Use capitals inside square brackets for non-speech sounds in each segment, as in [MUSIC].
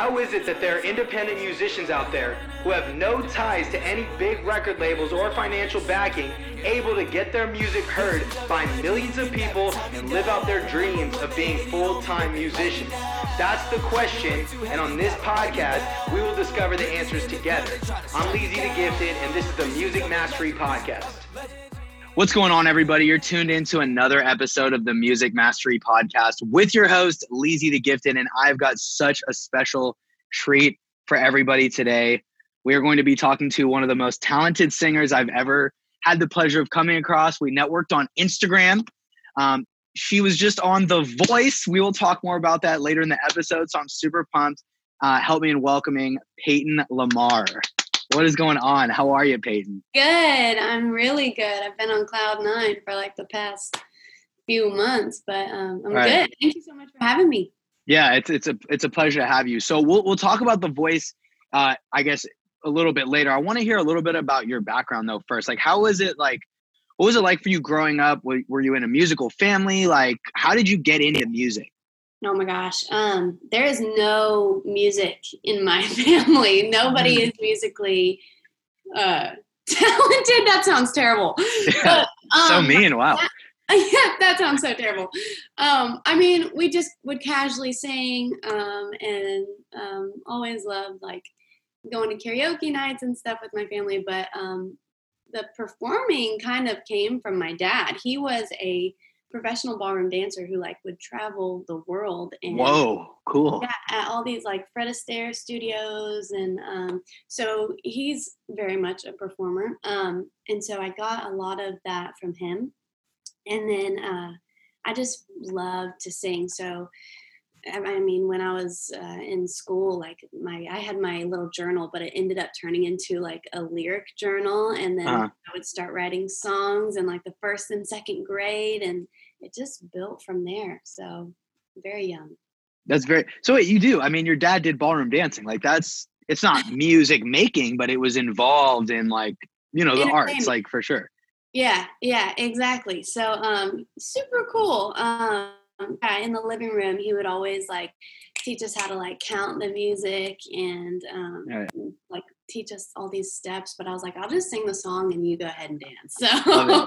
How is it that there are independent musicians out there who have no ties to any big record labels or financial backing, able to get their music heard by millions of people and live out their dreams of being full-time musicians? That's the question, and on this podcast, we will discover the answers together. I'm Leezy the Gifted, and this is the Music Mastery Podcast. What's going on, everybody? You're tuned into another episode of the Music Mastery Podcast with your host, Leezy the Gifted, and I've got such a special treat for everybody today. We are going to be talking to one of the most talented singers I've ever had the pleasure of coming across. We networked on Instagram. Um, she was just on The Voice. We will talk more about that later in the episode, so I'm super pumped. Uh, help me in welcoming Payton Lamar. What is going on? How are you, Payton? Good. I'm really good. I've been on cloud nine for like the past few months, but um, I'm right. good. Thank you so much for having me. Yeah, it's it's a it's a pleasure to have you. So we'll we'll talk about the voice. Uh, I guess a little bit later. I want to hear a little bit about your background though. First, like how was it like? What was it like for you growing up? Were, were you in a musical family? Like, how did you get into music? Oh my gosh. Um, there is no music in my [LAUGHS] family. Nobody mm. is musically uh, [LAUGHS] talented. That sounds terrible. Yeah, but, um, so mean. Wow. That, [LAUGHS] yeah, that sounds so terrible. Um, I mean, we just would casually sing um, and um, always loved like going to karaoke nights and stuff with my family. But um, the performing kind of came from my dad. He was a professional ballroom dancer who like would travel the world and whoa cool. Yeah at all these like fred astaire studios and um, so he's very much a performer um, and so i got a lot of that from him. And then uh, i just love to sing. So I mean, when I was uh, in school, like my, I had my little journal, but it ended up turning into like a lyric journal, and then uh-huh. I would start writing songs in like the first and second grade, and it just built from there. So very young. That's very. So wait, you do? I mean, your dad did ballroom dancing. Like that's it's not [LAUGHS] music making, but it was involved in like you know the arts, like for sure. Yeah, yeah, exactly. So um, super cool. Um, yeah, in the living room, he would always like teach us how to like count the music and um, right. like teach us all these steps. But I was like, I'll just sing the song and you go ahead and dance. So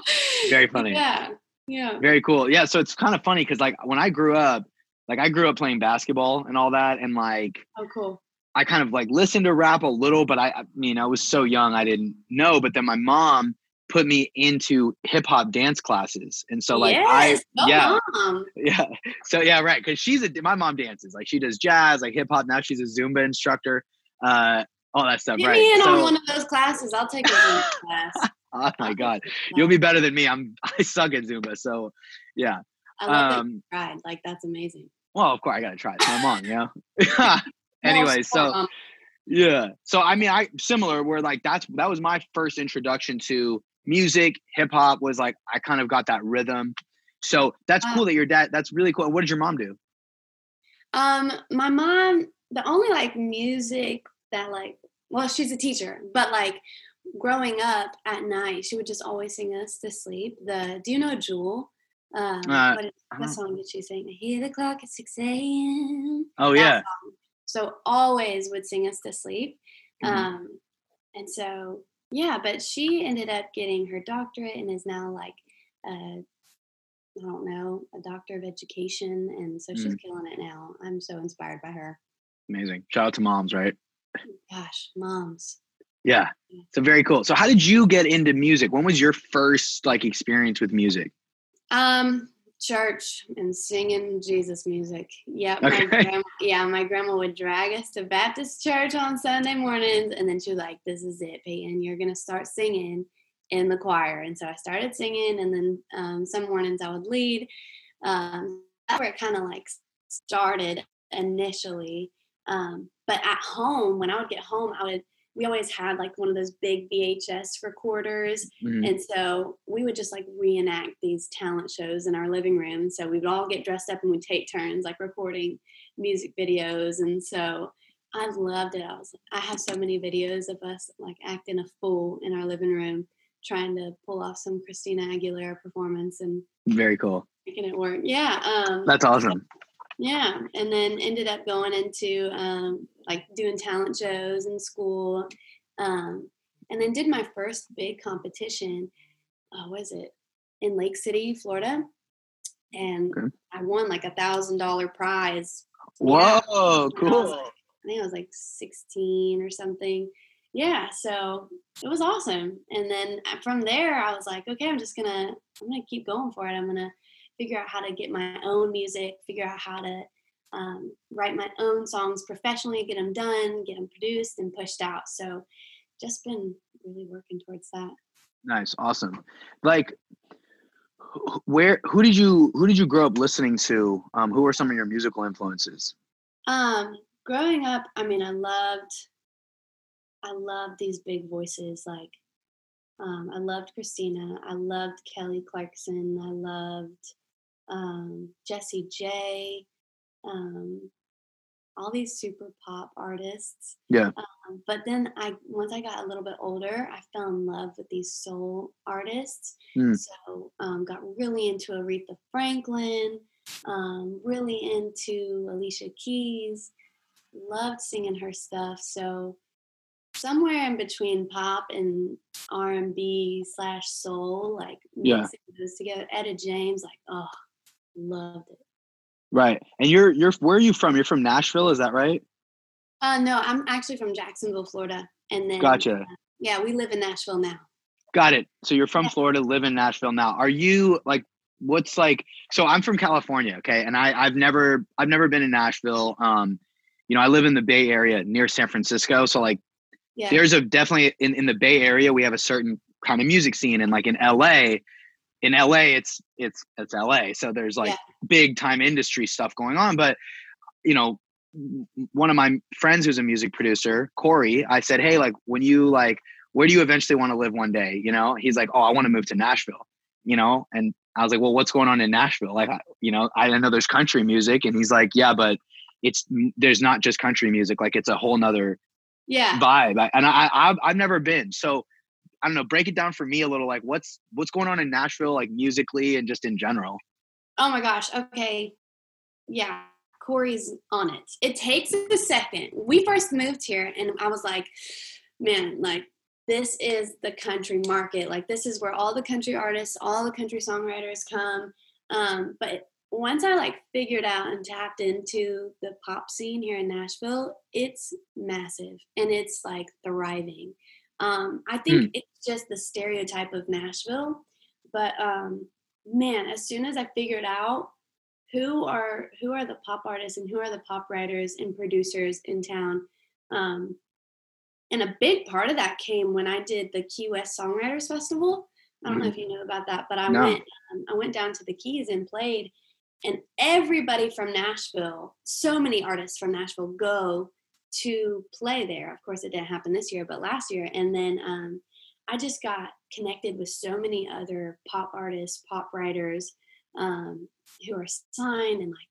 very [LAUGHS] funny. Yeah, yeah. Very cool. Yeah. So it's kind of funny because like when I grew up, like I grew up playing basketball and all that, and like oh cool. I kind of like listened to rap a little, but I, I mean I was so young I didn't know. But then my mom put me into hip hop dance classes. And so like yes, I yeah. Mom. [LAUGHS] Yeah. So yeah, right. Cause she's a my mom dances. Like she does jazz, like hip hop. Now she's a Zumba instructor. Uh all that stuff. Get right. me in so, on one of those classes. I'll take a Zumba class. Oh my [LAUGHS] god. You'll be better than me. I'm [LAUGHS] I suck at Zumba. So yeah. I love um, that tried. Like that's amazing. Well, of course I gotta try it. My mom, you know. [LAUGHS] anyway, so yeah. So I mean I similar where like that's that was my first introduction to music, hip hop was like I kind of got that rhythm. So that's cool that your dad. That's really cool. What did your mom do? Um, my mom, the only like music that like, well, she's a teacher, but like growing up at night, she would just always sing us to sleep. The Do you know Jewel? Um, uh, what, what song did she sing? I hear the clock at six a.m. Oh yeah. So always would sing us to sleep. Mm-hmm. Um, and so yeah, but she ended up getting her doctorate and is now like, uh, I don't know, a doctor of education. And so she's mm. killing it now. I'm so inspired by her. Amazing. Shout out to moms, right? Gosh, moms. Yeah. So very cool. So how did you get into music? When was your first like experience with music? Um, church and singing Jesus music. Yeah, okay. my grandma, yeah, my grandma would drag us to Baptist church on Sunday mornings, and then she was like, "This is it, Payton. You're gonna start singing in the choir." And so I started singing, and then um, some mornings I would lead. Um, that's where it kind of like started initially. Um, but at home, when I would get home, I would we always had like one of those big VHS recorders. Mm-hmm. And so we would just like reenact these talent shows in our living room. So we would all get dressed up and we'd take turns like recording music videos. And so I loved it. I was I have so many videos of us like acting a fool in our living room trying to pull off some Christina Aguilera performance and very cool. Making it work. Yeah. Um That's awesome. Yeah, and then ended up going into um, like doing talent shows in school, um, and then did my first big competition. Uh, was it in Lake City, Florida? And okay. I won like a thousand dollar prize. Whoa, cool! I, like, I think I was like sixteen or something. Yeah, so it was awesome. And then uh, from there, I was like, okay, I'm just gonna, I'm gonna keep going for it. I'm gonna figure out how to get my own music, figure out how to um, write my own songs professionally, get them done, get them produced and pushed out. So just been really working towards that. Nice, awesome. Like, where who did you who did you grow up listening to? Um, who were some of your musical influences? Um, growing up, I mean, I loved I loved these big voices like um, I loved Christina. I loved Kelly Clarkson. I loved um, Jessie J, um, all these super pop artists. Yeah. Um, but then I, once I got a little bit older, I fell in love with these soul artists. Mm. So um, got really into Aretha Franklin, um, really into Alicia Keys. Loved singing her stuff. So somewhere in between pop and R and B slash soul, like mixing yeah. those together. Etta James, like oh, loved it. Right, and you're you're where are you from? You're from Nashville, is that right? Uh, no, I'm actually from Jacksonville, Florida, and then gotcha. Uh, yeah, we live in Nashville now. Got it. So you're from yeah. Florida, live in Nashville now. Are you like what's like? So I'm from California, okay, and I I've never I've never been in Nashville. Um, you know, I live in the Bay Area near San Francisco, so like yeah. there's a definitely in, in the Bay Area we have a certain kind of music scene and like in LA in LA it's it's it's LA so there's like yeah. big time industry stuff going on but you know one of my friends who's a music producer Corey I said hey like when you like where do you eventually want to live one day? You know? He's like oh I want to move to Nashville. You know? And I was like well what's going on in Nashville? Like you know I know there's country music and he's like yeah but it's there's not just country music like it's a whole nother yeah. vibe. And I, I I've never been. So I don't know break it down for me a little like what's what's going on in Nashville like musically and just in general? Oh my gosh okay. Yeah Corey's on it. It takes a second. We first moved here and I was like man like this is the country market. Like this is where all the country artists all the country songwriters come. Um, but once I like figured out and tapped into the pop scene here in Nashville, it's massive and it's like thriving. Um, I think mm. it's just the stereotype of Nashville, but um, man, as soon as I figured out who are who are the pop artists and who are the pop writers and producers in town, um, and a big part of that came when I did the Key West Songwriters Festival. I don't mm know mm-hmm. if you know about that, but I no. went um, I went down to the Keys and played and everybody from Nashville, so many artists from Nashville go to play there. Of course, it didn't happen this year, but last year. And then um, I just got connected with so many other pop artists, pop writers um, who are signed and like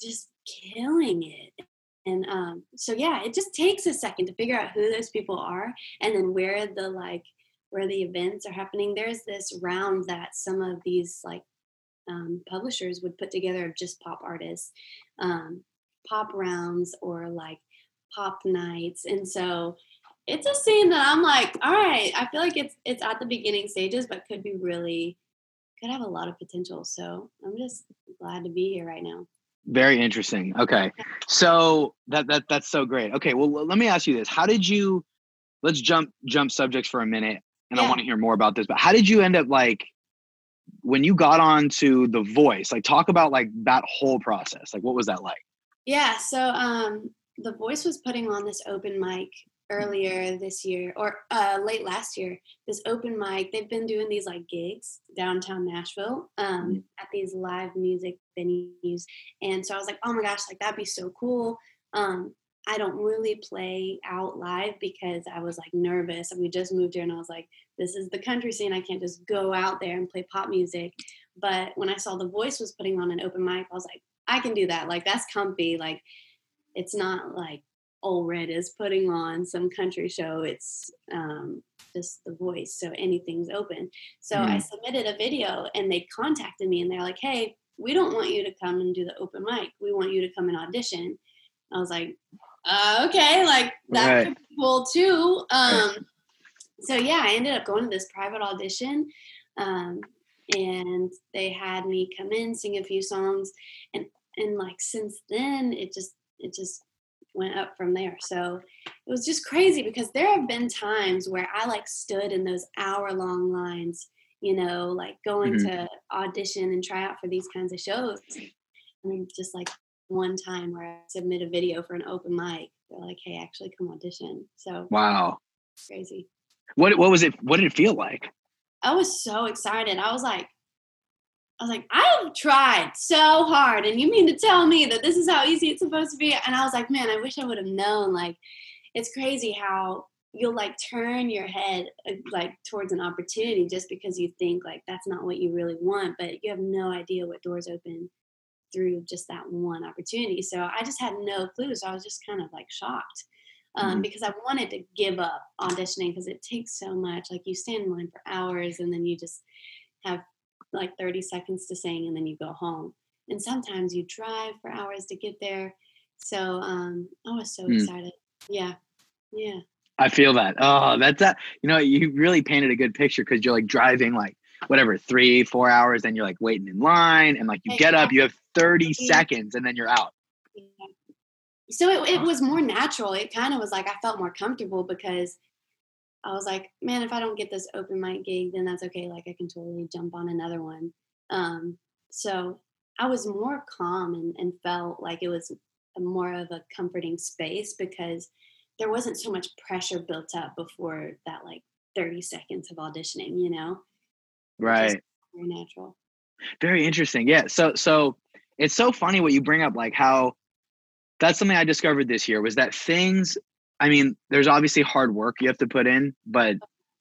just killing it. And um, so, yeah, it just takes a second to figure out who those people are and then where the like where the events are happening. There's this round that some of these like um, publishers would put together of just pop artists, um, pop rounds or like pop nights. And so it's a scene that I'm like, all right, I feel like it's it's at the beginning stages, but could be really could have a lot of potential. So I'm just glad to be here right now. Very interesting. Okay. So that that that's so great. Okay, well let me ask you this. How did you let's jump jump subjects for a minute and yeah. I want to hear more about this, but how did you end up like when you got on to the voice like talk about like that whole process like what was that like yeah so um the voice was putting on this open mic earlier this year or uh, late last year this open mic they've been doing these like gigs downtown nashville um, mm-hmm. at these live music venues and so i was like oh my gosh like that'd be so cool um, I don't really play out live because I was like nervous. We just moved here and I was like, this is the country scene. I can't just go out there and play pop music. But when I saw The Voice was putting on an open mic, I was like, I can do that. Like, that's comfy. Like, it's not like Ole Red is putting on some country show. It's um, just The Voice. So anything's open. So mm. I submitted a video and they contacted me and they're like, hey, we don't want you to come and do the open mic. We want you to come and audition. I was like, uh, okay, like that Right. could be cool too. Um, [LAUGHS] so yeah, I ended up going to this private audition, um, and they had me come in, sing a few songs, and and like since then, it just it just went up from there. So it was just crazy because there have been times where I like stood in those hour long lines, you know, like going Mhm. to audition and try out for these kinds of shows. And just like one time where I submit a video for an open mic, they're like, hey, actually come audition. So Wow. crazy. What what was it? What did it feel like? I was so excited. I was like, I was like, I have tried so hard, and you mean to tell me that this is how easy it's supposed to be? And I was like, man, I wish I would have known. Like, it's crazy how you'll like turn your head uh, like towards an opportunity just because you think like that's not what you really want, but you have no idea what doors open through just that one opportunity. So I just had no clue. So I was just kind of like shocked um, Mhm. because I wanted to give up auditioning because it takes so much. Like you stand in line for hours and then you just have like 30 seconds to sing and then you go home. And sometimes you drive for hours to get there. So um, I was so Mm. excited. Yeah. Yeah. I feel that. Oh, that's that. You know, you really painted a good picture because you're like driving like whatever three, four hours, and you're like waiting in line, and like you get up, you have 30 Yeah. seconds, and then you're out. Yeah. So it, it was more natural. It kind of was like I felt more comfortable because I was like, man, if I don't get this open mic gig, then that's okay. Like I can totally jump on another one. Um, so I was more calm and, and felt like it was a more of a comforting space because there wasn't so much pressure built up before that like 30 seconds of auditioning, you know? Right. Very natural. Very interesting. Yeah. So so it's so funny what you bring up, like how that's something I discovered this year was that things. I mean, there's obviously hard work you have to put in, but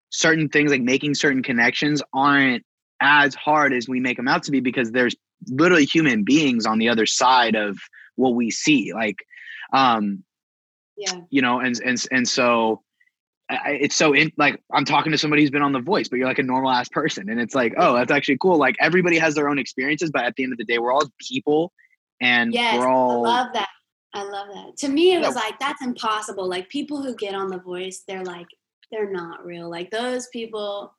certain things like making certain connections aren't as hard as we make them out to be because there's literally human beings on the other side of what we see. Like, um, Yeah. you know, and and and so I, it's so in like I'm talking to somebody who's been on The Voice, but you're like a normal ass person, and it's like, oh, that's actually cool. Like everybody has their own experiences, but at the end of the day, we're all people, and Yes, we're all I love that. I love that. To me, it was like that's impossible. Like people who get on The Voice, they're like they're not real. Like those people,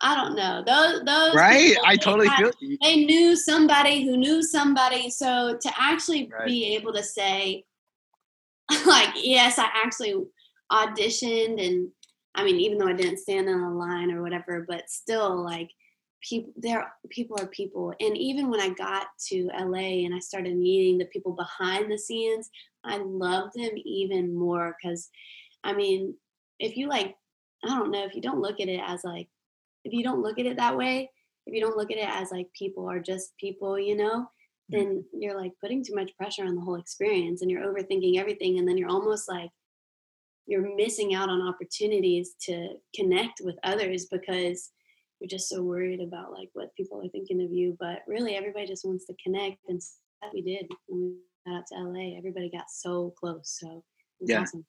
I don't know. Those those right. people, I totally had- feel. you. They knew somebody who knew somebody. So to actually Right. be able to say, [LAUGHS] like, yes, I actually auditioned, and I mean, even though I didn't stand in a line or whatever, but still, like people there people are people. And even when i got to la and i started meeting the people behind the scenes i loved them even more because i mean if you like i don't know if you don't look at it as like if you don't look at it that way if you don't look at it as like people are just people you know then you're like putting too much pressure on the whole experience and you're overthinking everything and then you're almost like you're missing out on opportunities to connect with others because you're just so worried about like what people are thinking of you. But really, everybody just wants to connect, and that we did when we got out to LA. Everybody got so close, so Yeah. awesome.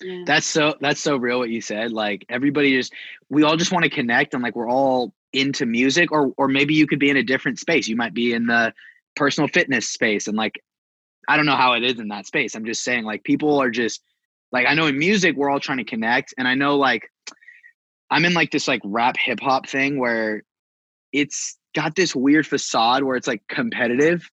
Yeah, That's so that's so real what you said. Like everybody just we all just want to connect and like we're all into music or or maybe you could be in a different space. You might be in the personal fitness space and like I don't know how it is in that space. I'm just saying like people are just like I know in music we're all trying to connect and I know like I'm in like this like rap hip hop thing where it's got this weird facade where it's like competitive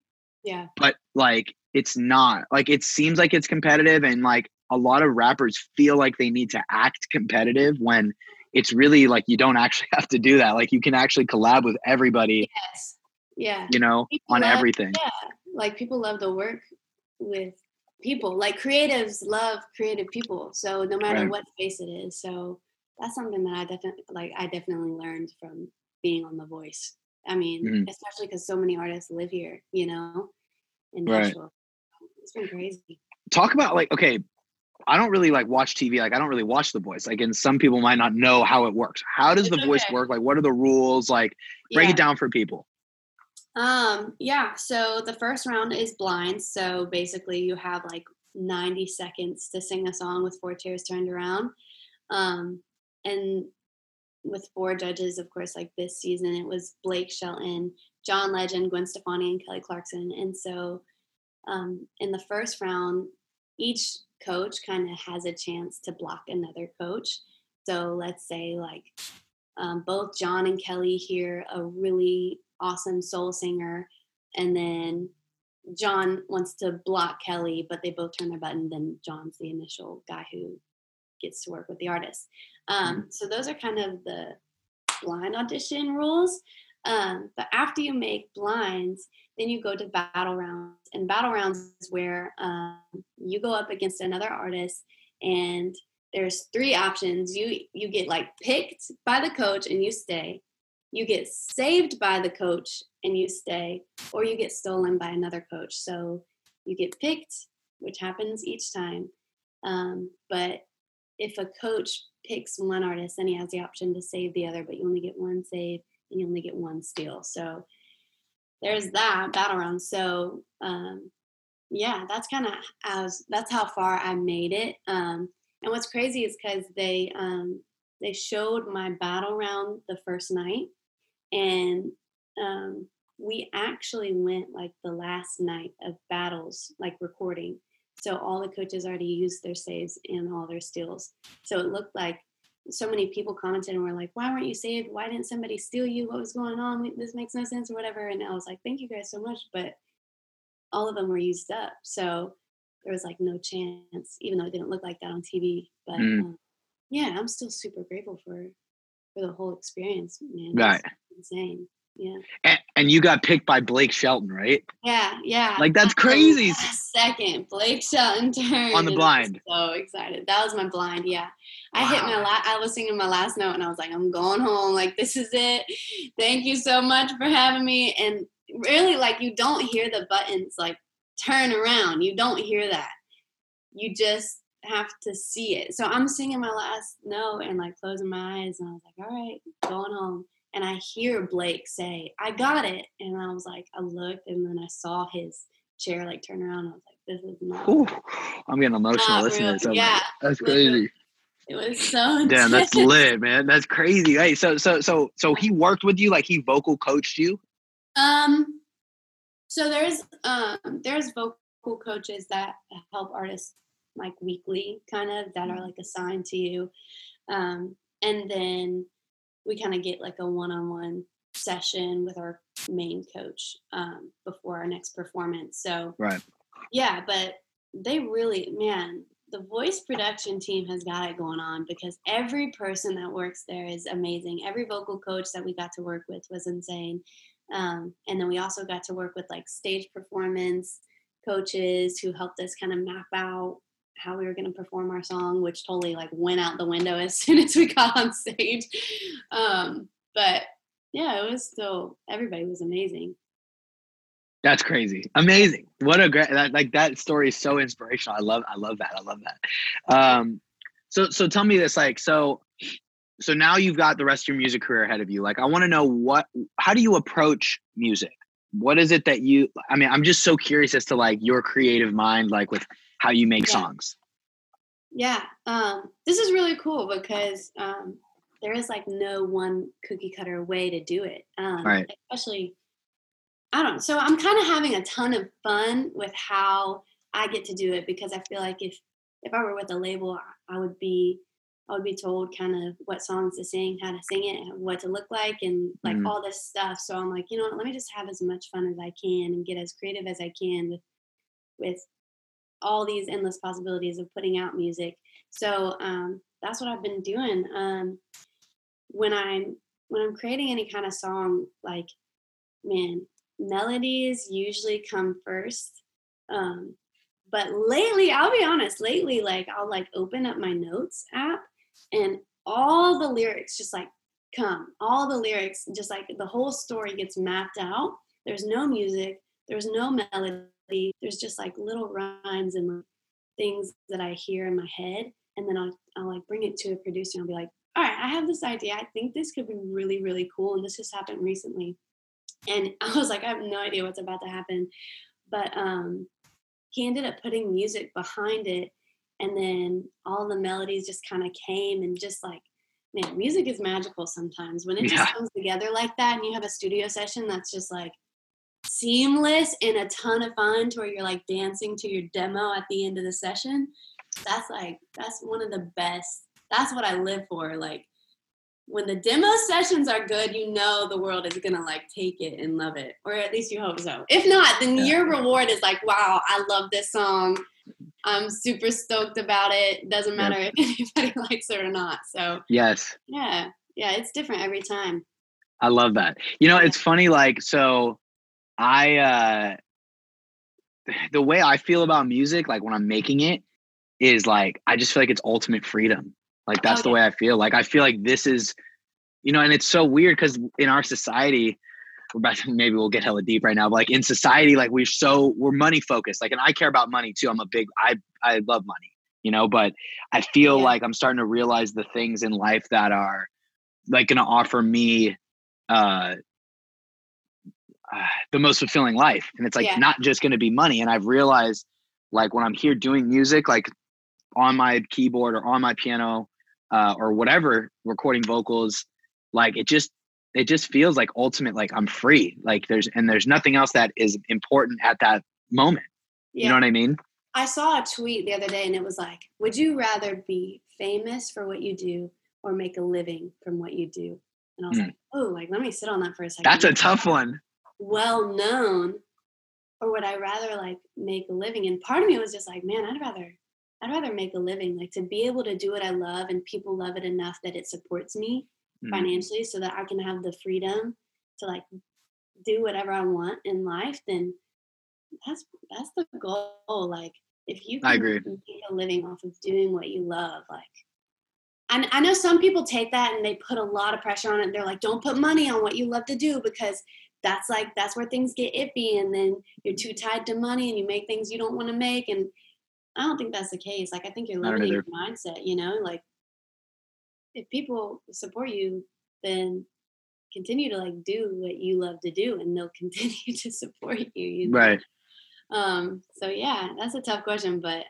yeah, but like it's not like it seems like it's competitive and like a lot of rappers feel like they need to act competitive when it's really like you don't actually [LAUGHS] have to do that like you can actually collab with everybody yes, yeah. you know People on love- everything Yeah, like people love to work with people. Like creatives love creative people. So no matter Right. what space it is, so that's something that I definitely like. I definitely learned from being on The Voice. I mean, Mhm. especially because so many artists live here, you know, in Right. Nashville. It's been crazy. talk about like okay i don't really like watch tv like i don't really watch the voice like and some people might not know how it works how does It's the voice work like what are the rules like break Yeah. it down for people Um, yeah, so the first round is blind. So basically you have like 90 seconds to sing a song with four chairs turned around. Um, and with four judges, of course, like this season, it was Blake Shelton, John Legend, Gwen Stefani, and Kelly Clarkson. And so um, in the first round, each coach kind of has a chance to block another coach. So let's say like um, both John and Kelly hear a really awesome soul singer, and then John wants to block Kelly, but they both turn their button. Then John's the initial guy who gets to work with the artist. Um, mm-hmm. So those are kind of the blind audition rules. Um, but after you make blinds, then you go to battle rounds, and battle rounds is where um, you go up against another artist, and there's three options. You you get like picked by the coach and you stay. You get saved by the coach and you stay, or you get stolen by another coach. So you get picked, which happens each time. Um, but if a coach picks one artist, then he has the option to save the other, but you only get one save and you only get one steal. So there's that battle round. So um, yeah, that's kind of as that's how far I made it. Um, and what's crazy is because they um, they showed my battle round the first night, and um, we actually went like the last night of battles, like recording. So all the coaches already used their saves and all their steals. So it looked like so many people commented and were like, "Why weren't you saved? Why didn't somebody steal you? What was going on? This makes no sense or whatever." And I was like, "Thank you guys so much," but all of them were used up. So there was like no chance, even though it didn't look like that on TV. But mm. um, yeah, I'm still super grateful for for the whole experience, man. Right. insane. Yeah. And, and, you got picked by Blake Shelton, right? Yeah, yeah. Like that's crazy. Second, Blake Shelton turned on the blind. so excited. That was my blind. Yeah, I wow. hit my last. I was singing my last note, and I was like, "I'm going home. Like this is it. Thank you so much for having me." And really, like you don't hear the buttons like turn around. You don't hear that. You just have to see it. So I'm singing my last note and like closing my eyes, and I was like, all right, going home. And I hear Blake say, I got it. And I was like, I looked and then I saw his chair like turn around. I was like, this is not. Ooh, I'm getting emotional listening to this. Yeah. That's crazy. It was so [LAUGHS] damn. That's lit, man. That's crazy. Hey, so so so so he worked with you, like he vocal coached you. Um, so there's um, there's vocal coaches that help artists like weekly, kind of that are mm-hmm. like assigned to you, um, and then we kind of get like a one-on-one session with our main coach um, before our next performance. So right, yeah, but they really, man, the voice production team has got it going on because every person that works there is amazing. Every vocal coach that we got to work with was insane. Um, and then we also got to work with like stage performance coaches who helped us kind of map out how we were going to perform our song, which totally like went out the window as [LAUGHS] soon as we got on stage. Um, but yeah, it was still everybody was amazing. That's crazy. Amazing. What a great that, like that story is so inspirational. I love I love that. I love that. Um so so tell me this like so so now you've got the rest of your music career ahead of you like i want to know what how do you approach music what is it that you i mean i'm just so curious as to like your creative mind like with how you make yeah. songs yeah um this is really cool because um there is like no one cookie cutter way to do it um right. especially i don't so i'm kind of having a ton of fun with how i get to do it because i feel like if if i were with a label i would be I would be told kind of what songs to sing, how to sing it, what to look like, and like mm. all this stuff. So I'm like, you know, what, let me just have as much fun as I can and get as creative as I can with with all these endless possibilities of putting out music. So um, that's what I've been doing. Um, when I'm when I'm creating any kind of song, like man, melodies usually come first. Um, but lately, I'll be honest, lately, like I'll like open up my notes app and all the lyrics just like come all the lyrics just like the whole story gets mapped out there's no music there's no melody there's just like little rhymes and things that i hear in my head and then I'll, I'll like bring it to a producer and i'll be like all right i have this idea. I think this could be really really cool and this just happened recently. And [LAUGHS] i was like i have no idea what's about to happen. But um he ended up putting music behind it and then all the melodies just kind of came and just like man music is magical sometimes. When it just yeah. comes together like that and you have a studio session that's just like seamless and a ton of fun to where you're like dancing to your demo at the end of the session. That's like that's one of the best that's what i live for like when the demo sessions are good you know the world is gonna like take it and love it or at least you hope so. If not then yeah. your reward is like wow i love this song. I'm super stoked about it. Doesn't matter if [LAUGHS] anybody likes it or not so yes. Yeah yeah it's different every time. I love that. You know it's funny like so i uh [SIGHS] the way i feel about music like when i'm making it is like I just feel like it's ultimate freedom. Like that's okay. the way I feel. Like I feel like this is, you know, and it's so weird because in our society, we're about to, [LAUGHS] maybe we'll get hella deep right now, but like in society, like we're so we're money focused. Like, and I care about money too. I'm a big I I love money, you know, but I feel yeah. like I'm starting to realize the things in life that are like gonna offer me uh uh, [SIGHS] the most fulfilling life and it's like yeah. not just going to be money and i've realized like when i'm here doing music like on my keyboard or on my piano uh, or whatever recording vocals like it just it just feels like ultimate like i'm free like there's and there's nothing else that is important at that moment yeah. you know what i mean i saw a tweet the other day and it was like would you rather be famous for what you do or make a living from what you do and i was mm. like oh like let me sit on that for a second that's a tough one well known or would i rather like make a living and part of me was just like man i'd rather I'd rather make a living, like to be able to do what I love and people love it enough that it supports me mm. financially so that I can have the freedom to like do whatever I want in life, then that's that's the goal. Like if you can I agree. make a living off of doing what you love, like and I know some people take that and they put a lot of pressure on it. They're like, don't put money on what you love to do because that's like that's where things get iffy and then you're too tied to money and you make things you don't want to make and I don't think that's the case. Like I think you're limiting your mindset, you know, like if people support you, then continue to like do what you love to do and they'll [LAUGHS] continue to support you. you know? Right. Um, so yeah, that's a tough question, but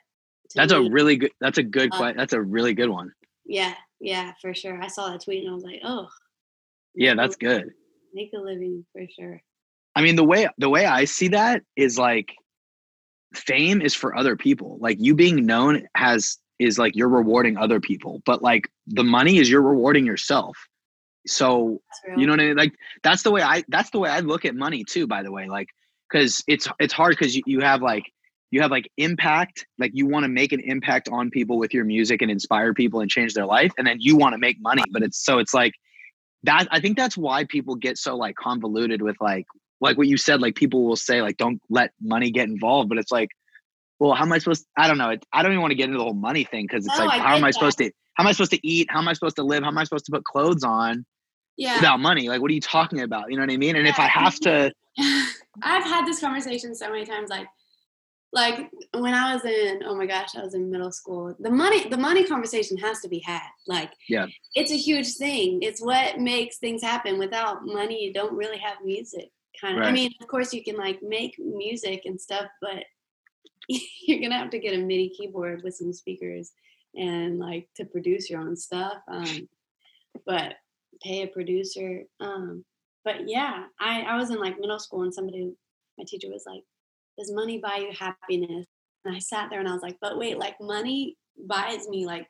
that's me, a really good that's a good uh, question. That's a really good one. Yeah, yeah, for sure. I saw that tweet and I was like, oh yeah, that's good. Make a living for sure. I mean the way the way I see that is like fame is for other people. Like you being known has is like you're rewarding other people, but like the money is you're rewarding yourself. So you know what I mean? Like that's the way I that's the way I look at money too, by the way. Like because it's it's hard because you, you have like you have like impact, like you want to make an impact on people with your music and inspire people and change their life, and then you want to make money. But it's so it's like that I think that's why people get so like convoluted with like like what you said, like people will say like don't let money get involved, but it's like, well, how am I supposed? To, I don't know. It, I don't even want to get into the whole money thing because it's no, like, how am I that. supposed to? How am I supposed to eat? How am I supposed to live? How am I supposed to put clothes on? Yeah. Without money, like what are you talking about? You know what I mean? And yeah. if I have to, [LAUGHS] I've had this conversation so many times. Like, like when I was in, oh my gosh, I was in middle school. The money, the money conversation has to be had. Like, yeah, it's a huge thing. It's what makes things happen. Without money, you don't really have music kind of right. i mean of course you can like make music and stuff but [LAUGHS] you're gonna have to get a midi keyboard with some speakers and like to produce your own stuff um but pay a producer um but yeah i i was in like middle school and somebody my teacher was like does money buy you happiness and i sat there and i was like but wait like money buys me like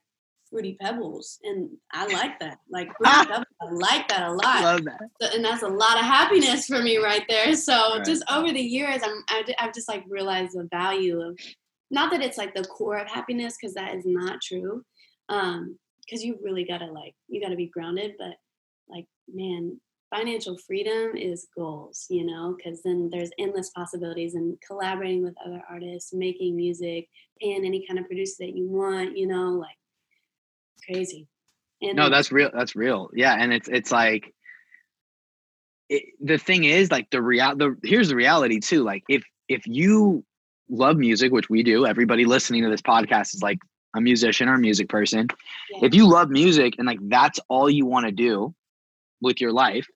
fruity pebbles and i like that like [LAUGHS] fruity pebbles I like that a lot. Love that. So, and that's a lot of happiness for me right there. So right. just over the years, I'm I've just like realized the value of not that it's like the core of happiness because that is not true. Um, because you really gotta like you gotta be grounded, but like man, financial freedom is goals, you know, because then there's endless possibilities and collaborating with other artists, making music, paying any kind of producer that you want, you know, like crazy. And no, that's real. That's real. Yeah, and it's it's like it, the thing is like the real the here's the reality too. Like if if you love music, which we do, everybody listening to this podcast is like a musician or a music person. Yeah. If you love music and like that's all you want to do with your life,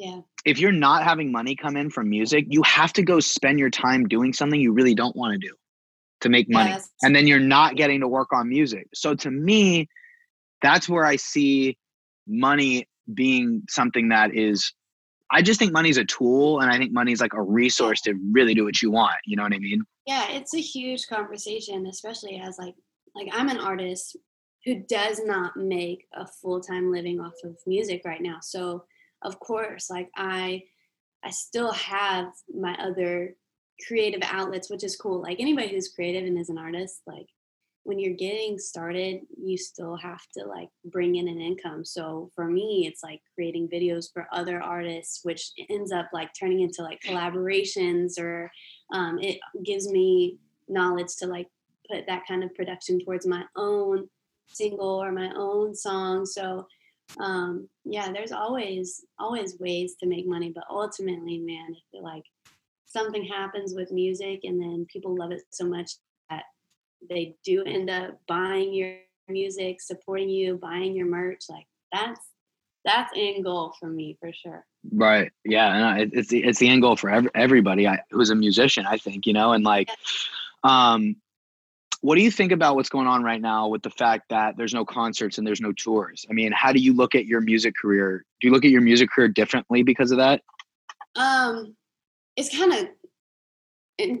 yeah. If you're not having money come in from music, you have to go spend your time doing something you really don't want to do to make money. Yes. And then you're not getting to work on music. So to me, that's where I see money being something that is I just think money's a tool and I think money's like a resource to really do what you want. You know what I mean? Yeah, it's a huge conversation, especially as like like I'm an artist who does not make a full-time living off of music right now. So of course, like I I still have my other creative outlets, which is cool. Like anybody who's creative and is an artist, like when you're getting started, you still have to like bring in an income. So for me, it's like creating videos for other artists, which ends up like turning into like collaborations or um, it gives me knowledge to like put that kind of production towards my own single or my own song. So um, yeah, there's always always ways to make money, but ultimately, man, if like something happens with music and then people love it so much that they do end up buying your music, supporting you, buying your merch. Like that's that's end goal for me for sure. Right. Yeah. And it's the, it's the end goal for every, everybody who's a musician, I think, you know, and like, um, what do you think about what's going on right now with the fact that there's no concerts and there's no tours? I mean, how do you look at your music career? Do you look at your music career differently because of that? Um, it's kind of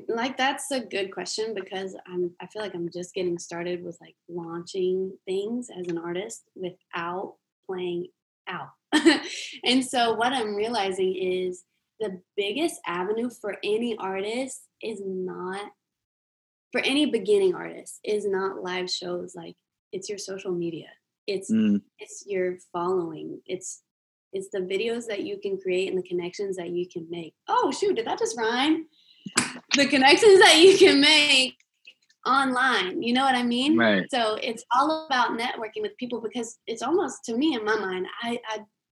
like that's a good question because I'm I feel like I'm just getting started with like launching things as an artist without playing out. [LAUGHS] and so what I'm realizing is the biggest avenue for any artist is not for any beginning artist is not live shows like it's your social media. It's mm. it's your following. It's it's the videos that you can create and the connections that you can make. Oh shoot, did that just rhyme? the connections that you can make online. You know what I mean? Right. So it's all about networking with people because it's almost to me in my mind, I I,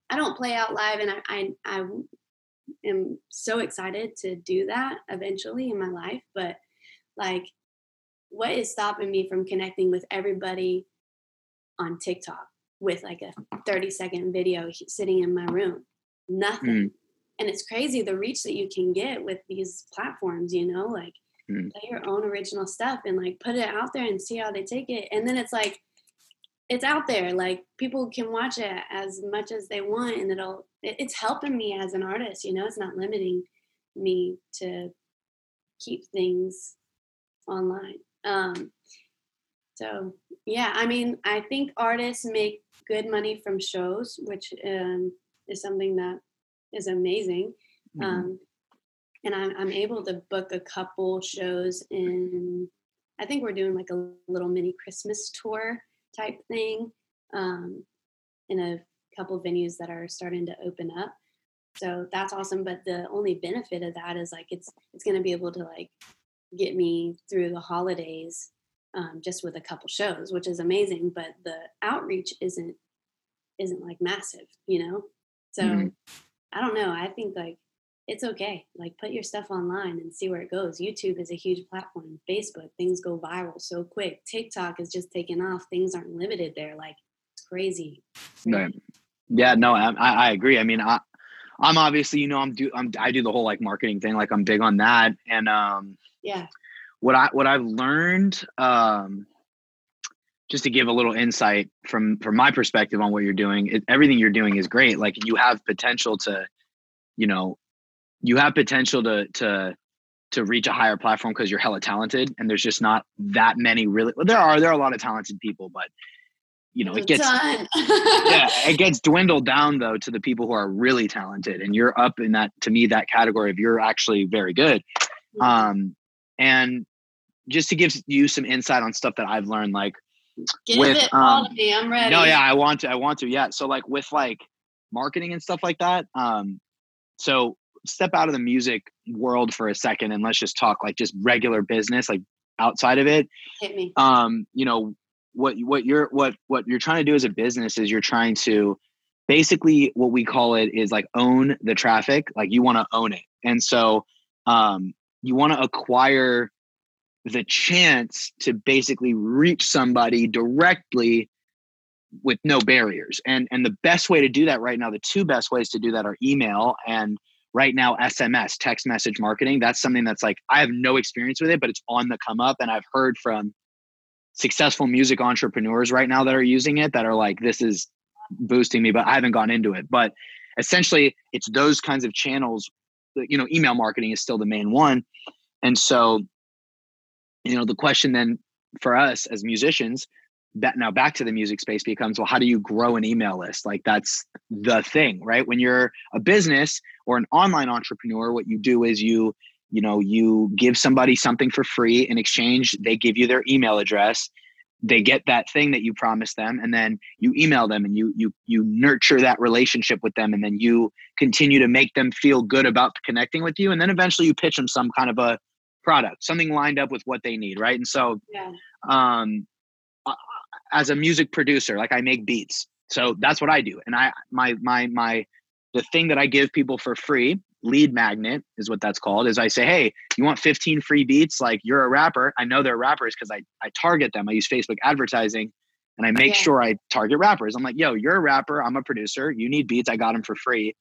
I don't play out live and I, I I am so excited to do that eventually in my life. But like what is stopping me from connecting with everybody on TikTok with like a 30 second video sitting in my room? Nothing. Mm and it's crazy the reach that you can get with these platforms you know like mm. play your own original stuff and like put it out there and see how they take it and then it's like it's out there like people can watch it as much as they want and it'll it's helping me as an artist you know it's not limiting me to keep things online um so yeah i mean i think artists make good money from shows which um is something that is amazing. Mm-hmm. Um, and I'm, I'm able to book a couple shows in, I think we're doing like a little mini Christmas tour type thing um, in a couple venues that are starting to open up. So that's awesome. But the only benefit of that is like it's it's going to be able to like get me through the holidays um, just with a couple shows, which is amazing. But the outreach isn't isn't like massive, you know. So mm-hmm. I don't know. I think like it's okay. Like put your stuff online and see where it goes. YouTube is a huge platform. Facebook, things go viral so quick. TikTok is just taking off. Things aren't limited there. Like it's crazy. Right. Yeah. No, I, I agree. I mean, I, I'm obviously, you know, I'm do I'm I do the whole like marketing thing. Like I'm big on that. And um, yeah. What I what I've learned um just to give a little insight from from my perspective on what you're doing it, everything you're doing is great. Like you have potential to you know you have potential to to to reach a higher platform because you're hella talented and there's just not that many really well, there are there are a lot of talented people but you know it gets yeah [LAUGHS] it gets dwindled down though to the people who are really talented and you're up in that to me that category of you're actually very good. Um and just to give you some insight on stuff that i've learned like Give with, it um, all to me. I'm ready. No, yeah, I want to. I want to. Yeah. So like with like marketing and stuff like that. Um, so step out of the music world for a second and let's just talk like just regular business, like outside of it. Hit me. Um, you know what what you're what what you're trying to do as a business is you're trying to basically what we call it is like own the traffic. Like you want to own it, and so um, you want to acquire the chance to basically reach somebody directly with no barriers. And and the best way to do that right now, the two best ways to do that are email and right now SMS, text message marketing. That's something that's like I have no experience with it, but it's on the come up and I've heard from successful music entrepreneurs right now that are using it that are like this is boosting me, but I haven't gone into it. But essentially it's those kinds of channels you know email marketing is still the main one. And so you know the question then for us as musicians that now back to the music space becomes well how do you grow an email list? Like that's the thing right? When you're a business or an online entrepreneur what you do is you you know you give somebody something for free. In exchange they give you their email address they get that thing that you promised them and then you email them and you you you nurture that relationship with them and then you continue to make them feel good about connecting with you and then eventually you pitch them some kind of a product something lined up with what they need right and so Yeah. um as a music producer like i make beats so that's what i do and i my my my the thing that i give people for free lead magnet is what that's called is i say hey you want 15 free beats? Like you're a rapper. I know they're rappers because i i target them. I use facebook advertising and i make Yeah. sure i target rappers. I'm like yo you're a rapper. I'm a producer. You need beats. I got them for free.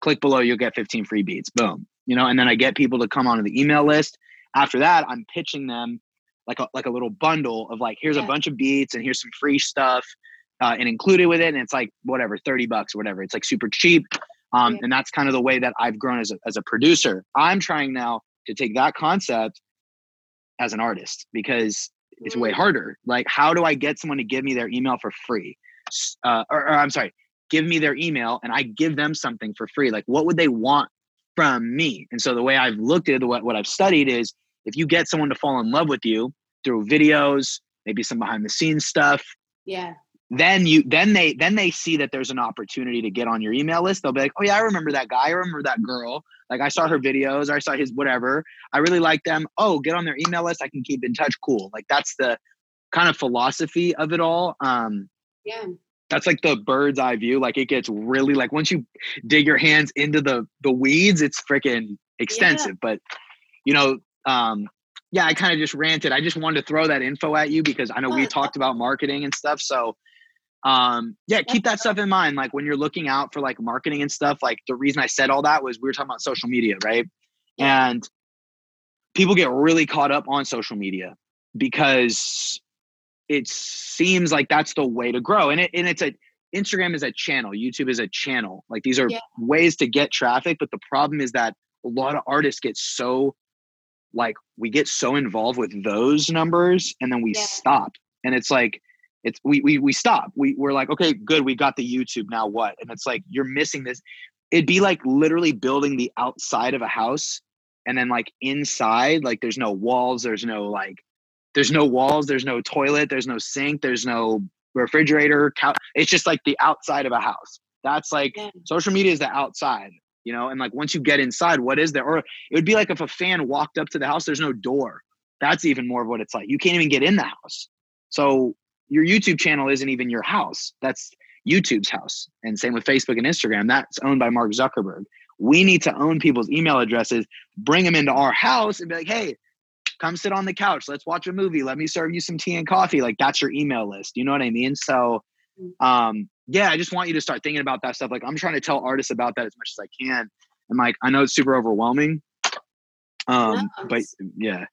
Click below you'll get 15 free beats. Boom. You know and then i get people to come onto the email list. After that i'm pitching them like a like a little bundle of like here's a bunch of beats and here's some free stuff uh, and included with it and it's like whatever 30 bucks or whatever. It's like super cheap um, Yeah. and that's kind of the way that i've grown as a, as a producer i'm trying now to take that concept as an artist because it's way Mm. harder like how do i get someone to give me their email for free uh, or, or i'm sorry give me their email and i give them something for free like what would they want from me and so the way i've looked at what, what i've studied is if you get someone to fall in love with you through videos maybe some behind the scenes stuff Yeah. Then you then they then they see that there's an opportunity to get on your email list. They'll be like oh yeah i remember that guy. I remember that girl. Like i saw her videos. Or i saw his whatever. I really like them. Oh get on their email list. I can keep in touch. Cool. Like that's the kind of philosophy of it all. Um Yeah. that's like the bird's eye view. Like it gets really like once you dig your hands into the the weeds it's freaking extensive. But you know um yeah i kind of just ranted. I just wanted to throw that info at you because i know Oh, we talked about marketing and stuff. So um yeah keep that stuff in mind like when you're looking out for like marketing and stuff like the reason i said all that was we were talking about social media right? And people get really caught up on social media because it seems like that's the way to grow. And it and it's a instagram is a channel youtube is a channel. Like these are Yeah. ways to get traffic but the problem is that a lot of artists get so like we get so involved with those numbers and then we Yeah. stop. And it's like it's we we we stop. We we're like okay good we got the youtube now what? And it's like you're missing this it'd be like literally building the outside of a house and then like inside like there's no walls there's no like there's no walls there's no toilet there's no sink there's no refrigerator couch it's just like the outside of a house. That's like Yeah. social media is the outside you know and like once you get inside what is there? Or it would be like if a fan walked up to the house there's no door. That's even more of what it's like. You can't even get in the house. So your youtube channel isn't even your house. That's youtube's house. And same with facebook and instagram. That's owned by mark zuckerberg. We need to own people's email addresses bring them into our house and be like hey come sit on the couch. Let's watch a movie. Let me serve you some tea and coffee. Like that's your email list. You know what i mean? So um yeah i just want you to start thinking about that stuff. Like i'm trying to tell artists about that as much as i can. And like i know it's super overwhelming. Um but yeah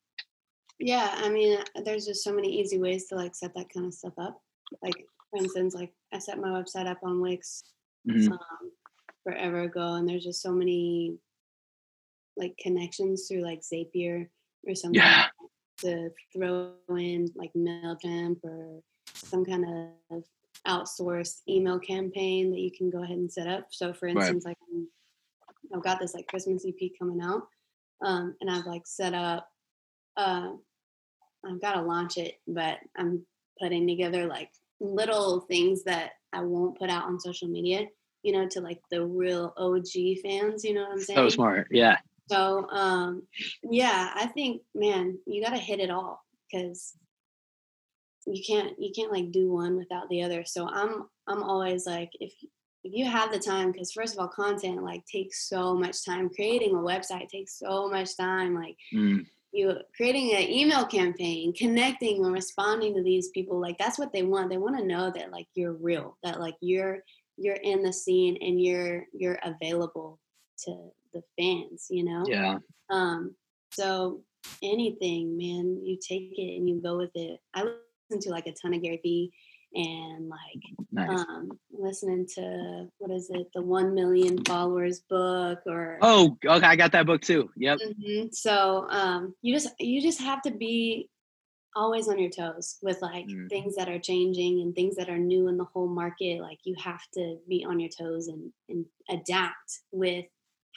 Yeah, I mean, there's just so many easy ways to like set that kind of stuff up. Like, for instance, like I set my website up on Wix Mhm. um, forever ago, and there's just so many like connections through like Zapier or something yeah to throw in like MailChimp or some kind of outsourced email campaign that you can go ahead and set up. So, for Right. instance, like I'm- I've got this like Christmas EP coming out, um, and I've like set up. Uh, I've got to launch it, but I'm putting together like little things that I won't put out on social media. You know, to like the real OG fans. You know what I'm saying? so smart yeah So, um, yeah, I think, man, you got to hit it all because you can't you can't like do one without the other. So I'm I'm always like if if you have the time, because first of all, content like takes so much time. Creating a website takes so much time. Like Mm, you creating an email campaign, connecting and responding to these people, like that's what they want. They want to know that like you're real, that like you're you're in the scene and you're you're available to the fans, you know? yeah Um, so anything, man, you take it and you go with it. I listen to like a ton of Gary Vee and like nice. um, listening to what is it, the One Million Followers book, or oh, okay, I got that book too. Yep. Mm-hmm. So um, you just you just have to be always on your toes with like mm. things that are changing and things that are new in the whole market. Like you have to be on your toes and and adapt with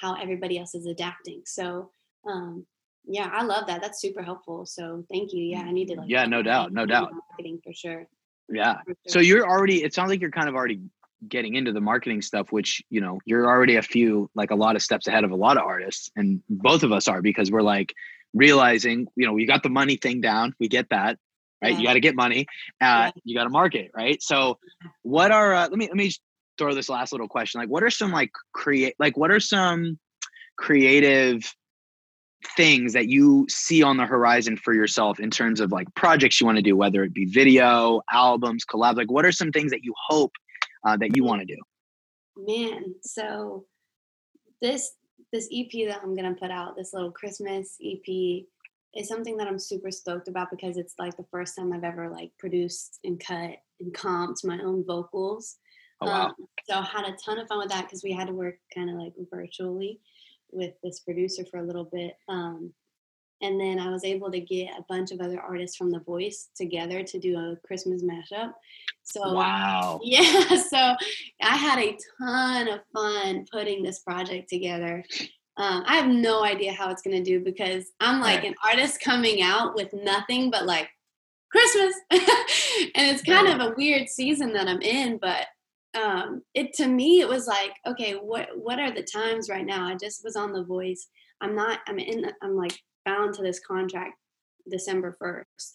how everybody else is adapting. So um, yeah, I love that. That's super helpful. So thank you. Yeah, I need to like yeah, no doubt, no doubt. Marketing for sure. Yeah. So you're already, it sounds like you're kind of already getting into the marketing stuff, which, you know, you're already a few, like a lot of steps ahead of a lot of artists. And both of us are because we're like realizing, you know, we got the money thing down. We get that, right? Yeah. You got to get money. Uh, yeah. You got to market, right? So what are, uh, let me, let me throw this last little question. Like, what are some like create, like, what are some creative things that you see on the horizon for yourself in terms of like projects you want to do, whether it be video, albums, collabs? Like, what are some things that you hope uh, that you want to do? Man, so this this EP that I'm gonna put out, this little Christmas EP, is something that I'm super stoked about because it's like the first time I've ever like produced and cut and comped my own vocals. Oh, wow. Um, so I had a ton of fun with that because we had to work kind of like virtually with this producer for a little bit. Um, and then I was able to get a bunch of other artists from The Voice together to do a Christmas mashup. So wow, [LAUGHS] yeah. So I had a ton of fun putting this project together. Um, I have no idea how it's gonna do because I'm like right. an artist coming out with nothing but like Christmas, [LAUGHS] and it's kind of a weird season that I'm in. But um, it to me it was like okay what what are the times right now? I just was on the voice. I'm not i'm in i'm like bound to this contract december 1st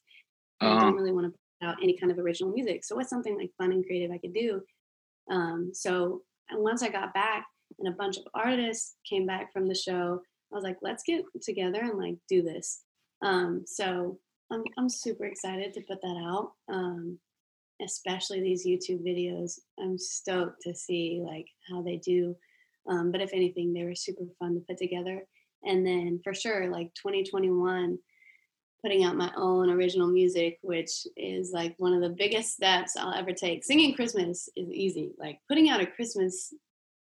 uh-huh. i don't really want to put out any kind of original music. So what's something like fun and creative i could do? Um, so once i got back and a bunch of artists came back from the show i was like let's get together and like do this. Um, so I'm, I'm super excited to put that out. Um, especially these YouTube videos. I'm stoked to see like how they do. Um, but if anything, they were super fun to put together. And then for sure, like 2021, putting out my own original music, which is like one of the biggest steps I'll ever take. Singing Christmas is easy. Like putting out a Christmas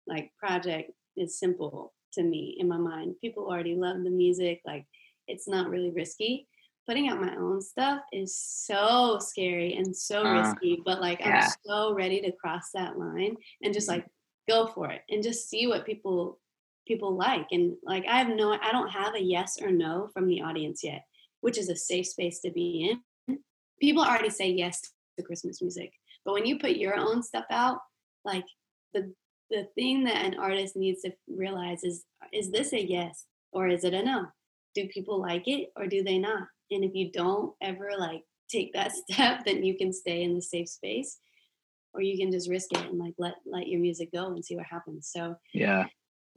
like project is simple to me in my mind. People already love the music. Like it's not really risky putting out my own stuff is so scary and so uh, risky, but like yeah. I'm so ready to cross that line and just mm-hmm. like go for it and just see what people people like and like I have no I don't have a yes or no from the audience yet, which is a safe space to be in. People already say yes to Christmas music, but when you put your own stuff out, like the the thing that an artist needs to realize is is this a yes or is it a no? Do people like it or do they not? And if you don't ever like take that [LAUGHS] step then you can stay in the safe space or you can just risk it and like let let your music go and see what happens. So yeah.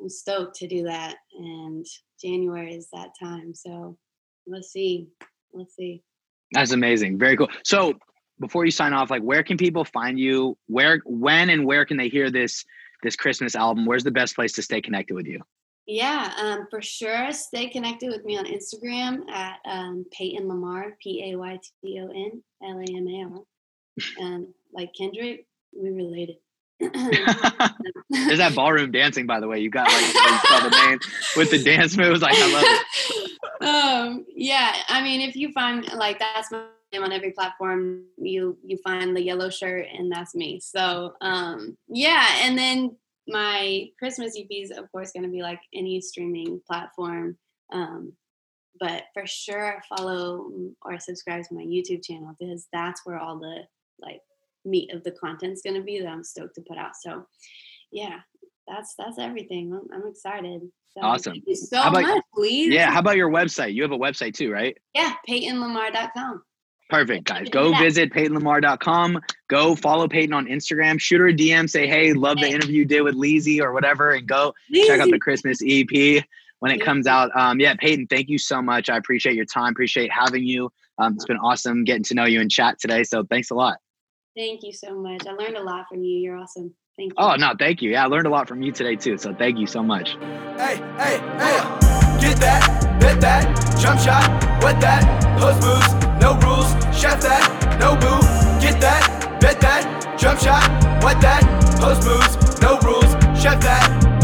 I'm stoked to do that and january is that time. So let's see let's see. That's amazing. Very cool. So before you sign off like where can people find you? Where when and where can they hear this this christmas album? Where's the best place to stay connected with you yeah, um, for sure. Stay connected with me on Instagram at um, Payton Lamar, P A Y T O N L A M A R. And like Kendrick, we related. [CLEARS THROAT] There's that ballroom dancing, by the way. You got like you the name with the dance [LAUGHS] moves. Like I love it. Um, yeah, I mean, if you find like that's my name on every platform, you you find the yellow shirt, and that's me. So um, yeah, and then my Christmas EP is, of course, going to be like any streaming platform. Um, but for sure, follow or subscribe to my YouTube channel because that's where all the like meat of the content's going to be that I'm stoked to put out. So, yeah, that's that's everything. I'm, I'm excited. So awesome. Thank you so about, much, please. Yeah. How about your website? You have a website too, right? Yeah, PaytonLamar.com. Perfect, guys. Go visit PaytonLamar.com. Go follow Payton on Instagram. Shoot her a DM. Say, hey, love the interview you did with Leezy or whatever. And go check out the Christmas EP when it comes out. Um, yeah, Payton, thank you so much. I appreciate your time. Appreciate having you. Um, it's been awesome getting to know you and chat today. So thanks a lot. Thank you so much. I learned a lot from you. You're awesome. Thank you. Oh, no, thank you. Yeah, I learned a lot from you today too. So thank you so much. Hey, hey, hey. Get that, bet that, jump shot, wet that, post moves no rules. Chef that, no boo. Get that, bet that, jump shot, what that, post moves, no rules, chef that,